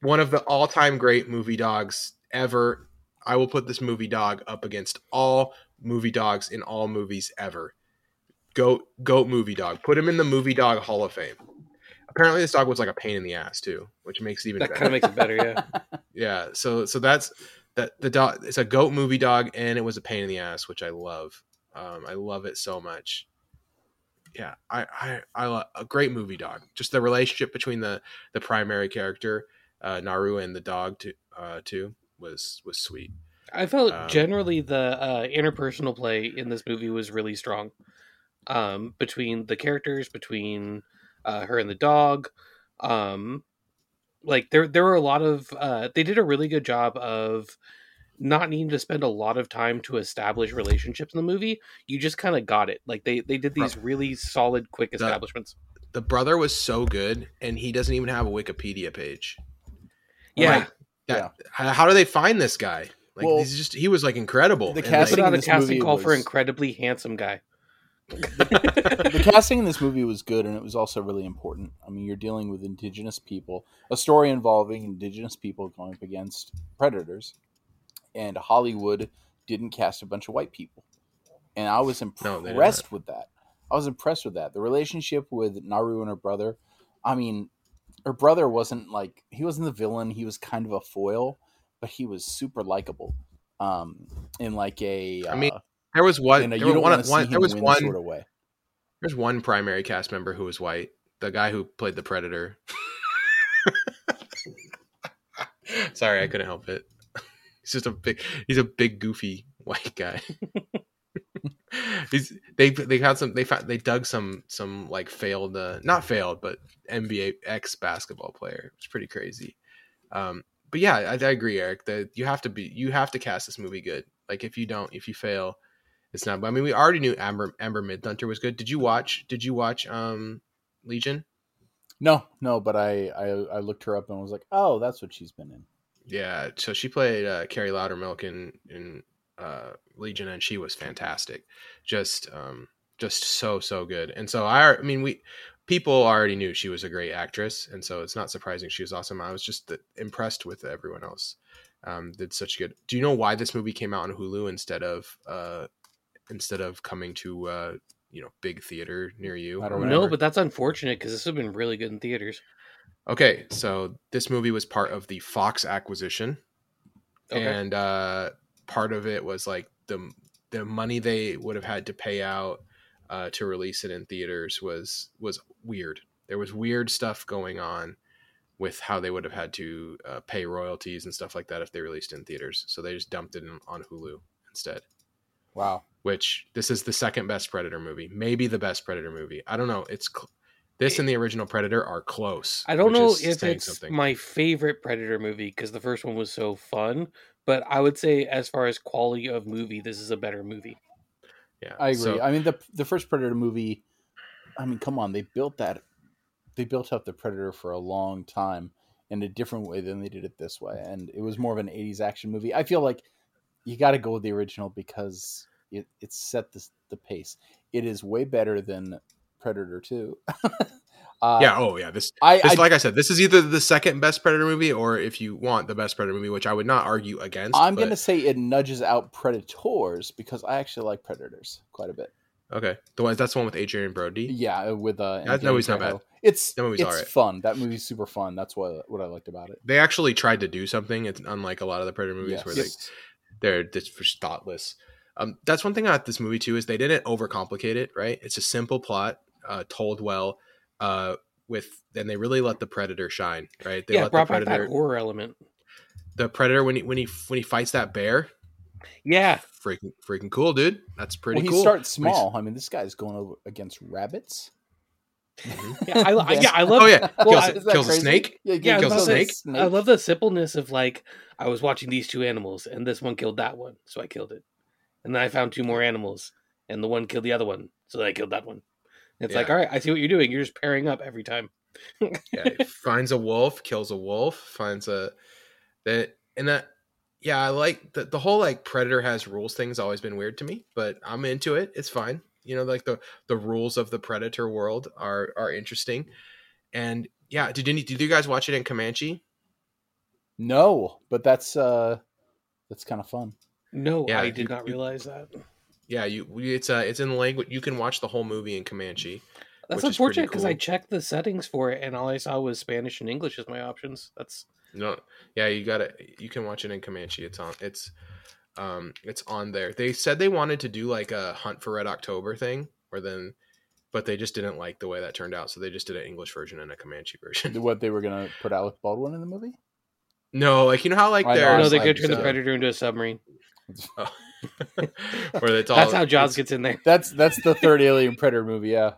One of the all time great movie dogs ever. I will put this movie dog up against all movie dogs in all movies ever. Goat goat movie dog. Put him in the movie dog hall of fame. Apparently this dog was like a pain in the ass too, which makes it even That better. kind of makes it better. Yeah. yeah, so so that's that the dog it's a goat movie dog and it was a pain in the ass, which I love. Um, I love it so much. Yeah, I I I love a great movie dog. Just the relationship between the the primary character uh, Naru and the dog to, uh, too was was sweet. I felt Um, generally the uh, interpersonal play in this movie was really strong. Um, between the characters, between uh, her and the dog, um, like there there were a lot of uh, they did a really good job of not needing to spend a lot of time to establish relationships in the movie. You just kind of got it. Like they they did these really solid, quick establishments. The brother was so good, and he doesn't even have a Wikipedia page. Yeah, Like, that, how, how do they find this guy? Like Well, he's just he was like incredible. the and, put casting like, out a casting movie call for incredibly handsome guy. The casting in this movie was good and it was also really important. I mean, you're dealing with indigenous people, a story involving indigenous people going up against predators, and Hollywood didn't cast a bunch of white people. And I was No, impressed with that. I was impressed with that. The relationship with Naru and her brother, I mean, her brother wasn't like he wasn't the villain, he was kind of a foil, but he was super likable. Um in like a I mean, uh, there was one. in a there you was don't one, one there was one sort of way. There's one primary cast member who was white. The guy who played the Predator. Sorry, I couldn't help it. He's just a big. He's a big, goofy white guy. he's they they got some they found they dug some some like failed uh, not failed but NBA ex basketball player. It's pretty crazy. Um, but yeah, I, I agree, Eric. That you have to be you have to cast this movie good. Like if you don't, if you fail, it's not. I mean, we already knew Amber Amber Midthunter was good. Did you watch? Did you watch um Legion? No, no, but I, I I looked her up and was like, oh, that's what she's been in. Yeah, so she played uh, Kerry Loudermilk in in uh, Legion, and she was fantastic. Just um, just so so good. And so I, I mean, we people already knew she was a great actress, and so it's not surprising she was awesome. I was just uh, impressed with everyone else. Um, did such good. Do you know why this movie came out on Hulu instead of uh, instead of coming to uh, you know big theater near you? I don't know, No, but that's unfortunate because this would have been really good in theaters. Okay, so this movie was part of the Fox acquisition, Okay. and uh, part of it was like the the money they would have had to pay out uh, to release it in theaters was was weird. There was weird stuff going on with how they would have had to uh, pay royalties and stuff like that if they released in theaters. So they just dumped it in, on Hulu instead. Wow. Which this is the second best Predator movie, maybe the best Predator movie. I don't know. It's cl- this and the original Predator are close. I don't know if saying it's my favorite Predator movie because the first one was so fun, but I would say as far as quality of movie, this is a better movie. Yeah, I agree. So- I mean, the the first Predator movie. I mean, come on, they built that. They built up the Predator for a long time in a different way than they did it this way, and it was more of an '80s action movie. I feel like you got to go with the original because it it set the the pace. It is way better than Predator Two. uh, yeah. Oh, yeah. This, I, this I like I said, this is either the second best Predator movie, or if you want the best Predator movie, which I would not argue against. I'm but- gonna say it nudges out Predators because I actually like Predators quite a bit. Okay, the one that's the one with Adrien Brody. Yeah, with uh, That movie's not bad. It's That movie's it's fun. That movie's super fun. That's what what I liked about it. They actually tried to do something. It's unlike a lot of the Predator movies Yes. where they they're just thoughtless. Um, that's one thing about this movie too is they didn't overcomplicate it. Right, it's a simple plot, uh, told well, uh, with and they really let the Predator shine. Right, they yeah, let brought the back Predator. that horror element. the Predator when he when he when he fights that bear, Yeah, freaking freaking cool, dude. That's pretty well, he cool. starts small. I mean, this guy's going over against rabbits. yeah, I, I- yeah, I love. Oh yeah, Well, kills, I- kills a snake. Yeah, Yeah, kills a love, snake. the, I love the simpleness of like I was watching these two animals and this one killed that one, so I killed it, and then I found two more animals and the one killed the other one, so I killed that one. It's like, all right, I see what you're doing. You're just pairing up every time. yeah, finds a wolf, kills a wolf, finds a that and that yeah, I like the the whole like predator has rules thing's always been weird to me, but I'm into it. It's fine. You know, like the the rules of the predator world are are interesting. And yeah, did any did you guys watch it in Comanche? No, but that's uh that's kind of fun. No, Yeah, I did you- not you- realize that. Yeah, you it's uh it's in the language you can watch the whole movie in Comanche. That's which is pretty unfortunate because I checked the settings for it and all I saw was Spanish and English as my options. That's No, yeah, you got it. You can watch it in Comanche. It's on. It's um, it's on there. They said they wanted to do like a Hunt for Red October thing, or then, but they just didn't like the way that turned out, so they just did an English version and a Comanche version. What they were gonna put Alec Baldwin in the movie? no, like you know how like I know, there's I no, was they like, could turn the uh, predator into a submarine. where it's all That's how Jaws it's- gets in there. That's that's the third Alien Predator movie. Yeah,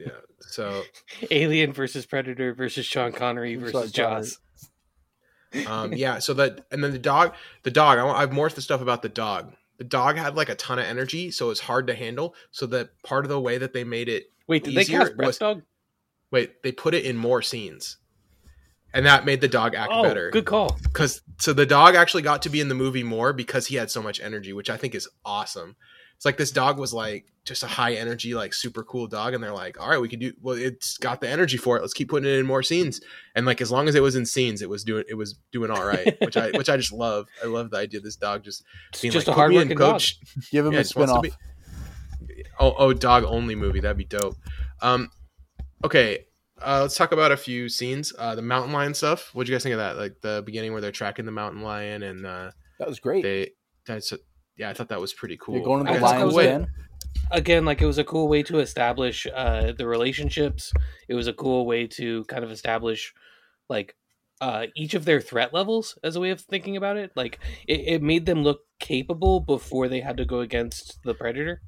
Yeah, so Alien versus Predator versus Sean Connery Sean versus Connery. Jaws. um yeah so that and then the dog the dog I, I've more the stuff about the dog the dog had like a ton of energy so it's hard to handle so that part of the way that they made it Wait, did they cast was- Dog? wait they put it in more scenes and that made the dog act Oh, better. good call. because so the dog actually got to be in the movie more because he had so much energy which i think is awesome. It's like this dog was like just a high energy like super cool dog and they're like all right we can do well it's got the energy for it. Let's keep putting it in more scenes. And like as long as it was in scenes it was doing it was doing all right which i which i just love. I love the idea of this dog just It's being just like, a "Put me in, hardworking dog. give him Yeah, a just wants to spin off. be- oh oh dog only movie. That'd be dope. Um okay uh, let's talk about a few scenes. Uh, the mountain lion stuff. What'd you guys think of that? Like the beginning where they're tracking the mountain lion, and uh, That was great. they that's yeah, I thought that was pretty cool. You're going to the thought that Lions was Den. Again, like it was a cool way to establish uh, the relationships. It was a cool way to kind of establish like uh, each of their threat levels as a way of thinking about it. Like it, it made them look capable before they had to go against the predator.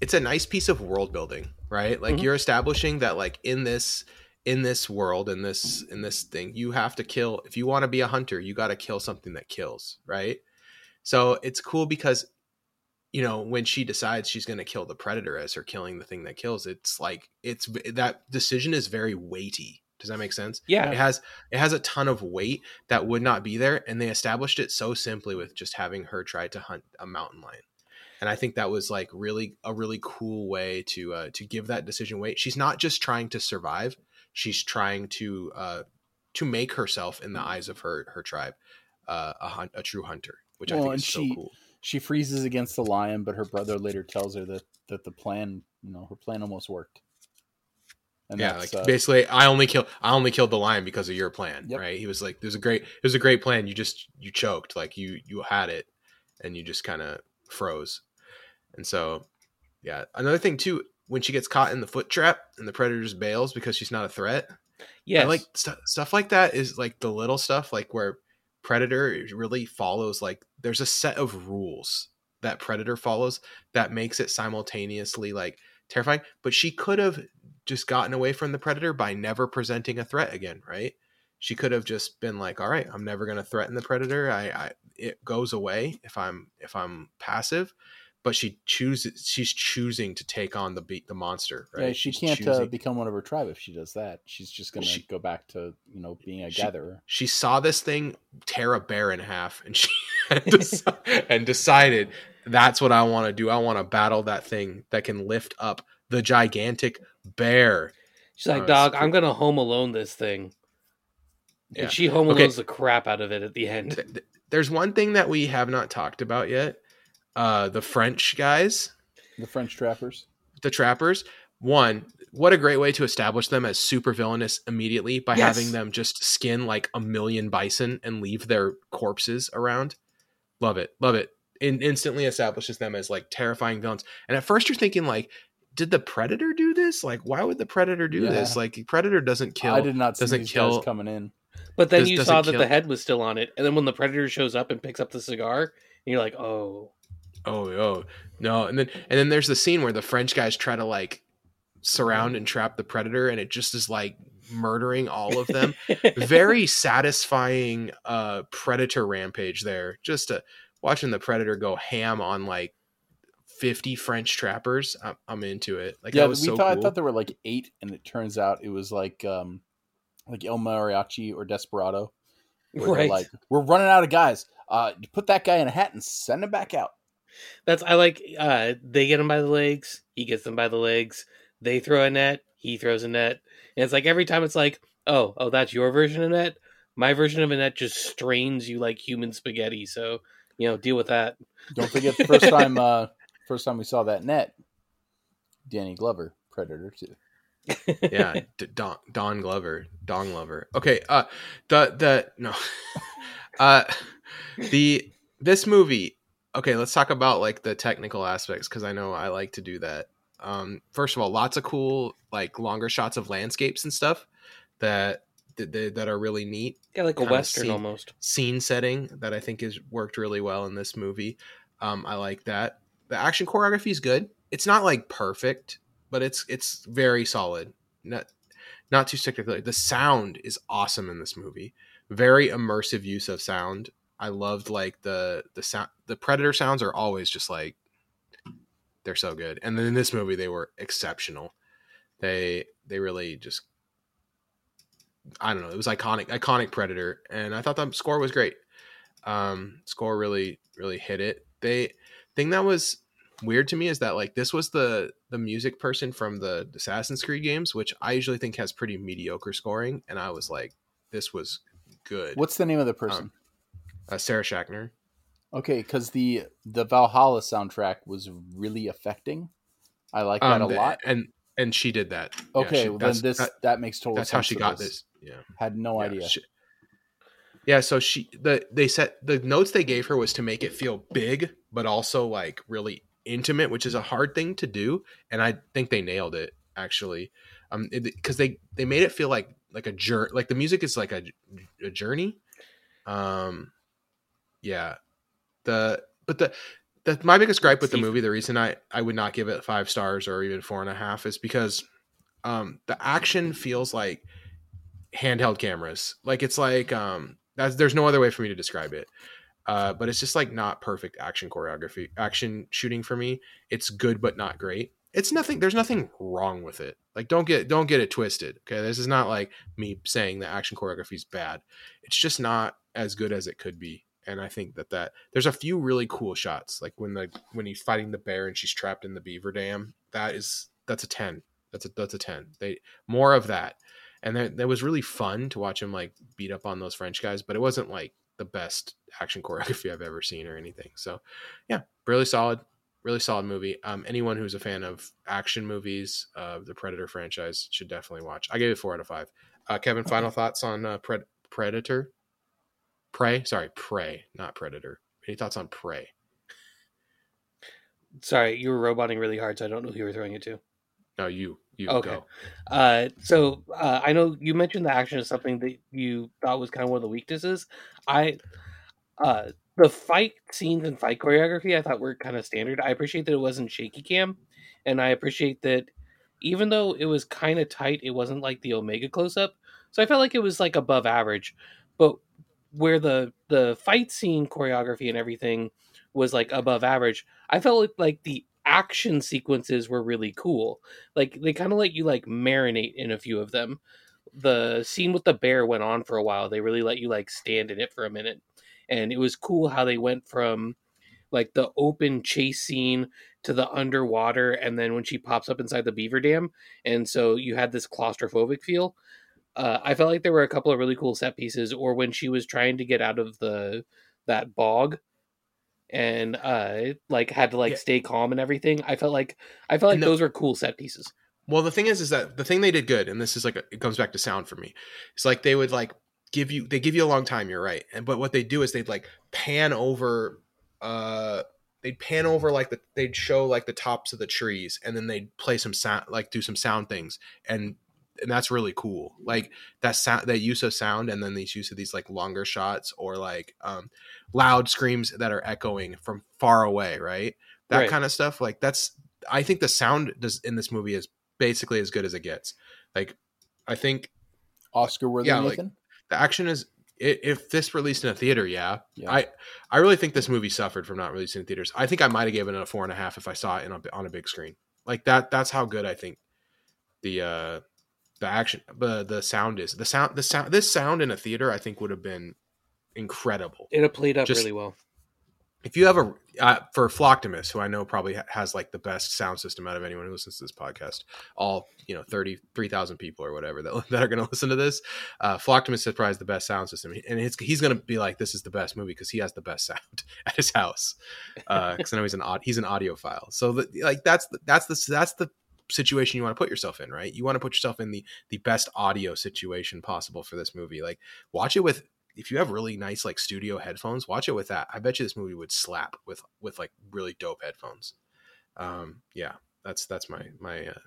It's a nice piece of world building, right? Like Mhm. you're establishing that like in this in this world in this in this thing you have to kill if you want to be a hunter you got to kill something that kills right? So it's cool because you know when she decides she's going to kill the predator as her killing the thing that kills it's like it's that decision is very weighty. Does that make sense? Yeah, it has it has a ton of weight that would not be there and they established it so simply with just having her try to hunt a mountain lion. And i think that was like really a really cool way to uh, to give that decision weight. She's not just trying to survive she's trying to uh to make herself in the eyes of her her tribe uh, a hunt a true hunter which i think is so she- cool She freezes against the lion, but her brother later tells her that that the plan, you know, her plan almost worked. And yeah, like uh, basically, I only kill I only killed the lion because of your plan, Yep. right? He was like, "There's a great, it was a great plan. You just you choked, like you you had it, and you just kind of froze." And so, yeah, another thing too, when she gets caught in the foot trap and the predator just bails because she's not a threat, Yeah, like stu stuff like that is like the little stuff like where predator really follows like there's a set of rules that predator follows that makes it simultaneously like terrifying but she could have just gotten away from the predator by never presenting a threat again right? She could have just been like all right i'm never going to threaten the predator. I, I it goes away if i'm if i'm passive but she chooses she's choosing to take on the beat the monster right Yeah, she She's can't uh, become one of her tribe if she does that. She's just gonna She- go back to you know being a She- gatherer. she saw this thing tear a bear in half and she and, decided that's what I want to do. I want to battle that thing that can lift up the gigantic bear. She's like, Oh, dog, I'm gonna home alone this thing. Yeah. And she home Okay. the crap out of it at the end. Th- th- There's one thing that we have not talked about yet. Uh, the French guys, The French trappers. the trappers. One, what a great way to establish them as super villainous immediately by Yes. having them just skin like a million bison and leave their corpses around. Love it, love it. In- instantly establishes them as like terrifying villains. And at first, you're thinking like, did the predator do this? Like, why would the predator do this? Yeah. Like, predator doesn't kill. I did not see doesn't kill- coming in. But then Does- you saw that kill- the head was still on it, and then when the predator shows up and picks up the cigar, and you're like, oh, Oh, oh, no. And then and then there's the scene where the French guys try to like surround and trap the predator, and it just is like murdering all of them. Very satisfying uh predator rampage there. Just uh, watching the predator go ham on like 50 French trappers. I'm, I'm into it. Like yeah, we so thought I thought there were like eight, and it turns out it was like um like El Mariachi or Desperado. Right. like, we're running out of guys. Uh, put that guy in a hat and send him back out. That's I like. Uh, they get him by the legs. He gets them by the legs. They throw a net. He throws a net. And it's like every time it's like, oh, oh, that's your version of net. My version of a net just strains you like human spaghetti. So you know, deal with that. Don't forget the first time uh first time we saw that net, Danny Glover, Predator too. yeah, D- Don, Don Glover, Don Glover. Okay, uh, the the no, uh, the this movie. Okay, let's talk about like the technical aspects because I know I like to do that. Um, first of all, lots of cool like longer shots of landscapes and stuff that that, that are really neat. yeah, like a western scene- almost. Scene setting that I think has worked really well in this movie. Um, I like that. The action choreography is good. It's not like perfect, but it's it's very solid. Not not too spectacular. The sound is awesome in this movie. Very immersive use of sound. I loved like the the sound. The predator sounds are always just like they're so good. And then in this movie, they were exceptional. They they really just I don't know. It was iconic, iconic predator, and I thought the score was great. Um, score really really hit it. They thing that was weird to me is that like this was the the music person from the Assassin's Creed games, which I usually think has pretty mediocre scoring, and I was like, this was good. What's the name of the person? uh, Sarah Schachner? Okay, because the the Valhalla soundtrack was really affecting. I like that Um, a lot. and and she did that. Yeah, Okay, she- well, then this that- that makes total that's how she got this. Yeah. Had no Yeah, idea. she- yeah, so she the they said the notes they gave her was to make it feel big, but also like really intimate, which is a hard thing to do, and I think they nailed it actually. Um, because they they made it feel like like a journey, like the music is like a, a journey. Um, yeah, the but the the my biggest gripe with the movie, the reason I I would not give it five stars or even four and a half is because um the action feels like handheld cameras. Like it's like um that's there's no other way for me to describe it. Uh, but it's just like not perfect action choreography, action shooting for me. It's good but not great. It's nothing. There's nothing wrong with it. Like don't get don't get it twisted. Okay, this is not like me saying the action choreography is bad. It's just not as good as it could be. And I think that that there's a few really cool shots, like when the when he's fighting the bear and she's trapped in the beaver dam. That is that's a ten. That's a that's a ten. They more of that and that, that was really fun to watch him like beat up on those French guys, but it wasn't like the best action choreography I've ever seen or anything. So, yeah, really solid. really solid movie. Um, anyone who's a fan of action movies, uh, the Predator franchise should definitely watch. I gave it four out of five. Uh, Kevin, final thoughts on uh, Pred- Predator? Prey, sorry, Prey, not Predator. Any thoughts on Prey? Sorry, you were roboting really hard, so I don't know who you were throwing it to. No, you, you Okay. go. Uh, so uh, I know you mentioned the action is something that you thought was kind of one of the weaknesses. I, uh, the fight scenes and fight choreography I thought were kind of standard. I appreciate that it wasn't shaky cam, and I appreciate that even though it was kind of tight, it wasn't like the Omega close up. So I felt like it was like above average, but where the the fight scene choreography and everything was like above average, I felt like, the action sequences were really cool. Like they kind of let you like marinate in a few of them. The scene with the bear went on for a while. They really let you like stand in it for a minute. And it was cool how they went from like the open chase scene to the underwater and then when she pops up inside the beaver dam and so you had this claustrophobic feel. Uh, I felt like there were a couple of really cool set pieces or when she was trying to get out of the that bog and uh like had to like Yeah. stay calm and everything. I felt like I felt like the- those were cool set pieces. Well, the thing is, is that the thing they did good, and this is like a, it comes back to sound for me. It's like they would like give you they give you a long time. You're right, and but what they do is they'd like pan over, uh, they'd pan over like the they'd show like the tops of the trees, and then they'd play some sound like do some sound things, and and that's really cool. Like that sound that use of sound, and then these use of these like longer shots or like um loud screams that are echoing from far away, right? That Right. kind of stuff. Like that's I think the sound does in this movie is basically as good as it gets. Like, I think Oscar worthy, Yeah, like- the action is if this released in a theater, yeah, Yeah. I I really think this movie suffered from not releasing in theaters. I think I might have given it a four and a half if I saw it in a, on a big screen. Like that. That's how good I think the uh the action, the the sound is. The sound, the sound, this sound in a theater, I think would have been incredible. It played up Just- really well. if you have a uh, for Flocktimus, who I know probably ha- has like the best sound system out of anyone who listens to this podcast, all you know, thirty three thousand people or whatever that, that are going to listen to this, uh, Flocktimus has probably the best sound system, and it's, he's going to be like, "This is the best movie" because he has the best sound at his house. Because I know he's an he's an audiophile, so the, like that's the, that's the that's the situation you want to put yourself in, right? You want to put yourself in the the best audio situation possible for this movie. Like, watch it with if you have really nice like studio headphones, watch it with that. I bet you this movie would slap with with like really dope headphones. Um, yeah, that's that's my my uh,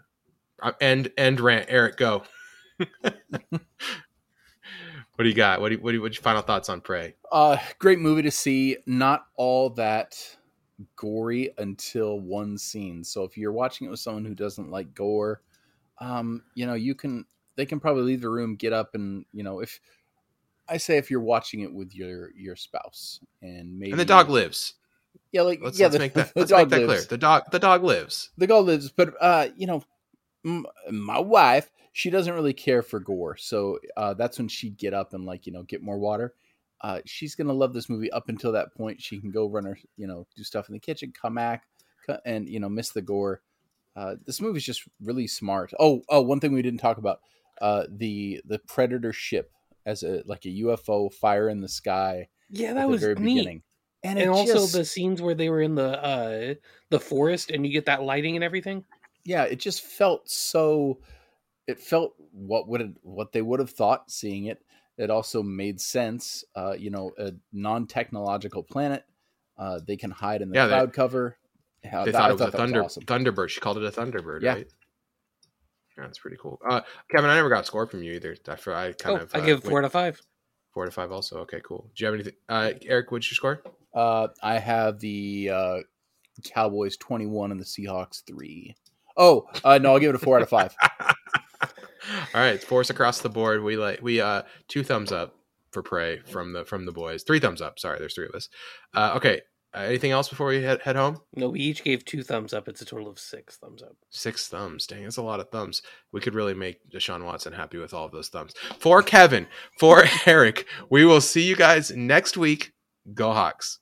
uh, end end rant. Eric, go. what do you got? What do you, what do you, what's your final thoughts on Prey? Uh, great movie to see. Not all that gory until one scene. So if you're watching it with someone who doesn't like gore, um, you know, you can they can probably leave the room, get up, and you know, if I say if you're watching it with your your spouse and maybe And the dog lives. yeah, like Let's, yeah, let's the, make that let's dog make that clear. lives. The dog the dog lives. the dog lives, but uh, you know, m- my wife she doesn't really care for gore, so uh, that's when she'd get up and like you know get more water. Uh, she's gonna love this movie up until that point. She can go run her, you know, do stuff in the kitchen, come back, co- and you know miss the gore. Uh, this movie's just really smart. Oh, oh, one thing we didn't talk about: uh, the the predator ship as a like a UFO fire in the sky Yeah, at that the was very neat. beginning, and, And, also just, the scenes where they were in the uh the forest and you get that lighting and everything. yeah, it just felt so. It felt what would it, what they would have thought seeing it. It also made sense. Uh, you know, a non-technological planet. Uh, they can hide in the Yeah, they- cloud cover. Yeah, They that- thought I it was a that thunder awesome. thunderbird. She called it a thunderbird, Yeah. right? Yeah, that's pretty cool. Uh, Kevin, I never got a score from you either. I, I kind oh, of I uh, give four went out of five. four to five also. Okay, cool. Do you have anything? Uh, Eric, what's your score? Uh, I have the uh, Cowboys twenty-one and the Seahawks three. Oh uh, no, I'll give it a four out of five. All right, force across the board. We like we uh two thumbs up for prey from the from the boys. Three thumbs up. Sorry, there's three of us. Uh, okay. Uh, anything else before we head, head home? No, we each gave two thumbs up. It's a total of six thumbs up. Six thumbs. Dang, that's a lot of thumbs. We could really make Deshaun Watson happy with all of those thumbs. For Kevin, for Eric, we will see you guys next week. Go Hawks.